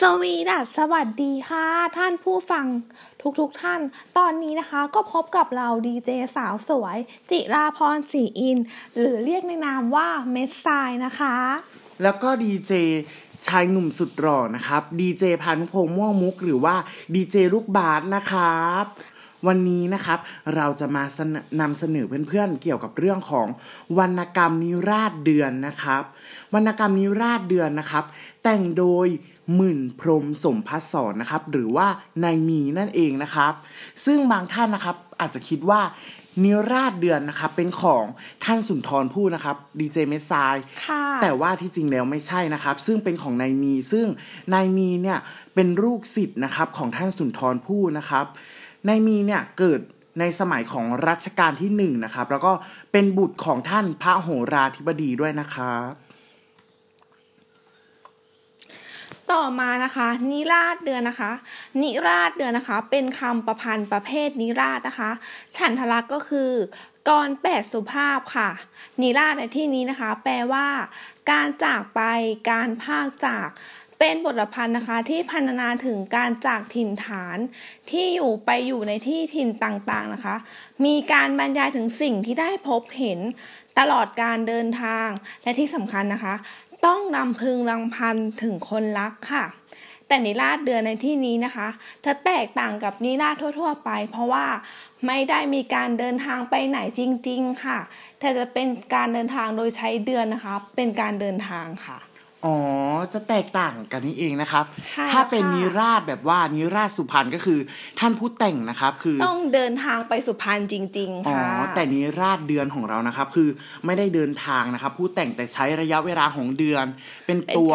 สวีดัสสวัสดีค่ะ ท่านผู้ฟังทุกๆทท่าน ตอนนี้นะคะก็พบกับเราดีเจสาวสวย จิราพรศรีอิน หรือเรียกในนามว่าเมสไซนะคะ แล้วก็ดีเจชายหนุ่มสุดหล่อนะครับดีเจพานุพงษ์ม่วงมุกหรือว่าดีเจลูกบาสนะครับ วันนี้นะครับเราจะมานำเสนอเพื่อนๆเกี่ยวกับเรื่องของวรรณกรรมนิราศเดือนนะครับ วรรณกรรมนิราศเดือนนะครับ แต่งโดย หมื่นพรมสมพัสสอนนะครับ หรือว่านายมีนั่นเองนะครับ ซึ่งบางท่านนะครับอาจจะคิดว่านิราชเดือนนะครับเป็นของท่านสุนทรภู่นะครับดีเจเมสไซแต่ว่าที่จริงแล้วไม่ใช่นะครับ ซึ่งเป็นของนายมี ซึ่งนายมีเนี่ยเป็นลูกศิษย์นะครับของท่านสุนทรภู่นะครับนายมีเนี่ยเกิดในสมัยของรัชกาลที่หนึ่งนะครับ แล้วก็เป็นบุตรของท่านพระโหราธิบดีด้วยนะครับ ต่อมานะคะ นิราชเดือนนะคะ นิราชเดือนนะคะ เป็นคำประพันธ์ประเภทนิราชนะคะ ฉันทลักษ์ก็คือกรแปดสุภาพค่ะ นิราชในที่นี้นะคะ แปลว่า การจากไปการพากจาก เป็นบทพันธ์นะคะที่พันนาถึงการจากถิ่นฐานที่อยู่ไปอยู่ในที่ถิ่นต่างๆนะคะ มีการบรรยายถึงสิ่งที่ได้พบเห็นตลอดการเดินทางและที่สำคัญนะคะ ต้องนำพึงรังพันถึงคนรักค่ะ แต่นิราชเดือนในที่นี้นะคะ จะแตกต่างกับนิราชทั่ว ๆ ไป เพราะว่าไม่ได้มีการเดินทางไปไหนจริง ๆ ค่ะ แต่จะเป็นการเดินทางโดยใช้เดือนนะคะ เป็นการเดินทางค่ะ อ๋อ จะแตกต่างกันนี่เองนะครับ ถ้าเป็นนิราชแบบว่านิราชสุพรรณก็คือ ท่านผู้แต่งนะครับ คือต้องเดินทางไปสุพรรณจริง ๆ ค่ะ อ๋อ แต่นิราชเดือนของเรานะครับ คือไม่ได้เดินทางนะครับ ผู้แต่งแต่ใช้ระยะเวลาของเดือน เป็นตัว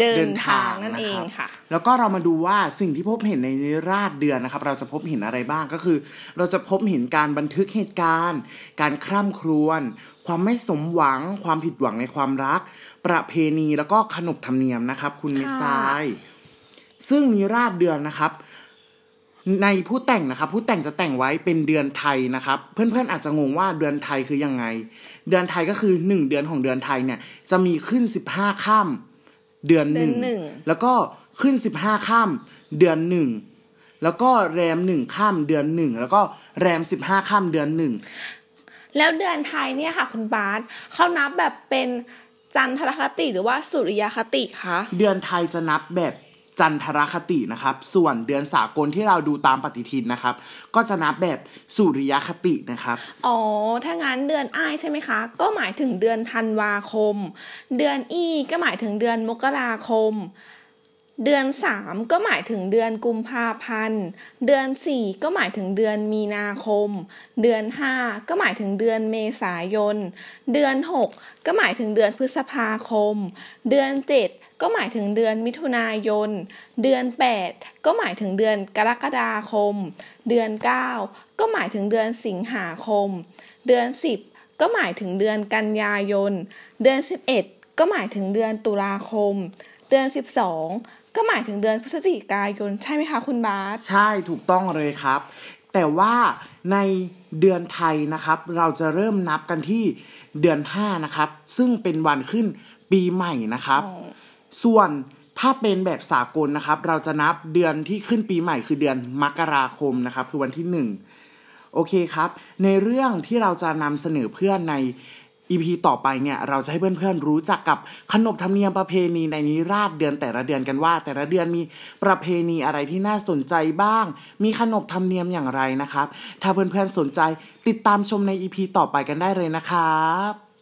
เดินทางนั่นเองค่ะ แล้วก็เรามาดูว่าสิ่งที่พบเห็นในนิราชเดือนนะครับ เราจะพบเห็นอะไรบ้างก็คือ เราจะพบเห็นการบันทึกเหตุการณ์ การคร่ำครวญ ความไม่สมหวัง ความผิดหวังในความรัก ประเพณีแล้วก็ขนบธรรมเนียมนะครับ คุณมิสายซึ่งนิราชเดือนนะครับ ในผู้แต่งนะครับ ผู้แต่งจะแต่งไว้เป็นเดือนไทยนะครับ เพื่อนๆอาจจะงงว่าเดือนไทยคือยังไง เดือนไทยก็คือหนึ่งเดือนของเดือนไทยเนี่ย จะมีขึ้นสิบห้าค่ำเดือนหนึ่งแล้วก็ขึ้นสิบห้าค่ำเดือนหนึ่งแล้วก็แรมหนึ่งค่ำเดือนหนึ่งแล้วก็แรมสิบห้าค่ำเดือนหนึ่ง แล้วเดือนไทยเนี่ยค่ะคุณบาสเขานับแบบเป็นจันทรคติหรือว่าสุริยคติคะเดือนไทยจะนับแบบจันทรคตินะครับ ส่วนเดือนสากลที่เราดูตามปฏิทินนะครับ ก็จะนับแบบสุริยคตินะครับ อ๋อ ถ้างั้นเดือนอ้ายใช่ไหมคะ ก็หมายถึงเดือนธันวาคม เดือนอีก็หมายถึงเดือนมกราคม เดือนสามก็หมายถึงเดือนกุมภาพันธ์ เดือนสี่ก็หมายถึงเดือนมีนาคม เดือนห้าก็หมายถึงเดือนเมษายน เดือนหกก็หมายถึงเดือนพฤษภาคม เดือนเจ็ดก็หมายถึงเดือนมิถุนายน เดือนแปดก็หมายถึงเดือนกรกฎาคม เดือนเก้าก็หมายถึงเดือนสิงหาคม เดือนสิบก็หมายถึงเดือนกันยายน เดือนสิบเอ็ดก็หมายถึงเดือนตุลาคม เดือนสิบสอง ก็หมายถึงเดือนพฤศจิกายนใช่ไหมคะคุณบาสใช่ถูกต้องเลยครับ แต่ว่าในเดือนไทยนะครับ เราจะเริ่มนับกันที่เดือนห้านะครับ ซึ่งเป็นวันขึ้นปีใหม่นะครับ ส่วนถ้าเป็นแบบสากลนะครับ เราจะนับเดือนที่ขึ้นปีใหม่คือเดือนมกราคมนะครับ คือวันที่หนึ่งโอเคครับ ในเรื่องที่เราจะนำเสนอเพื่อนใน อีพีต่อไปเนี่ยเราจะให้เพื่อนๆรู้จักกับขนบธรรมเนียมประเพณีในนิราชเดือนแต่ละเดือนกันว่า แต่ละเดือนมีประเพณีอะไรที่น่าสนใจบ้าง มีขนบธรรมเนียมอย่างไรนะครับ ถ้าเพื่อนๆสนใจติดตามชมในอีพีต่อไปกันได้เลยนะครับ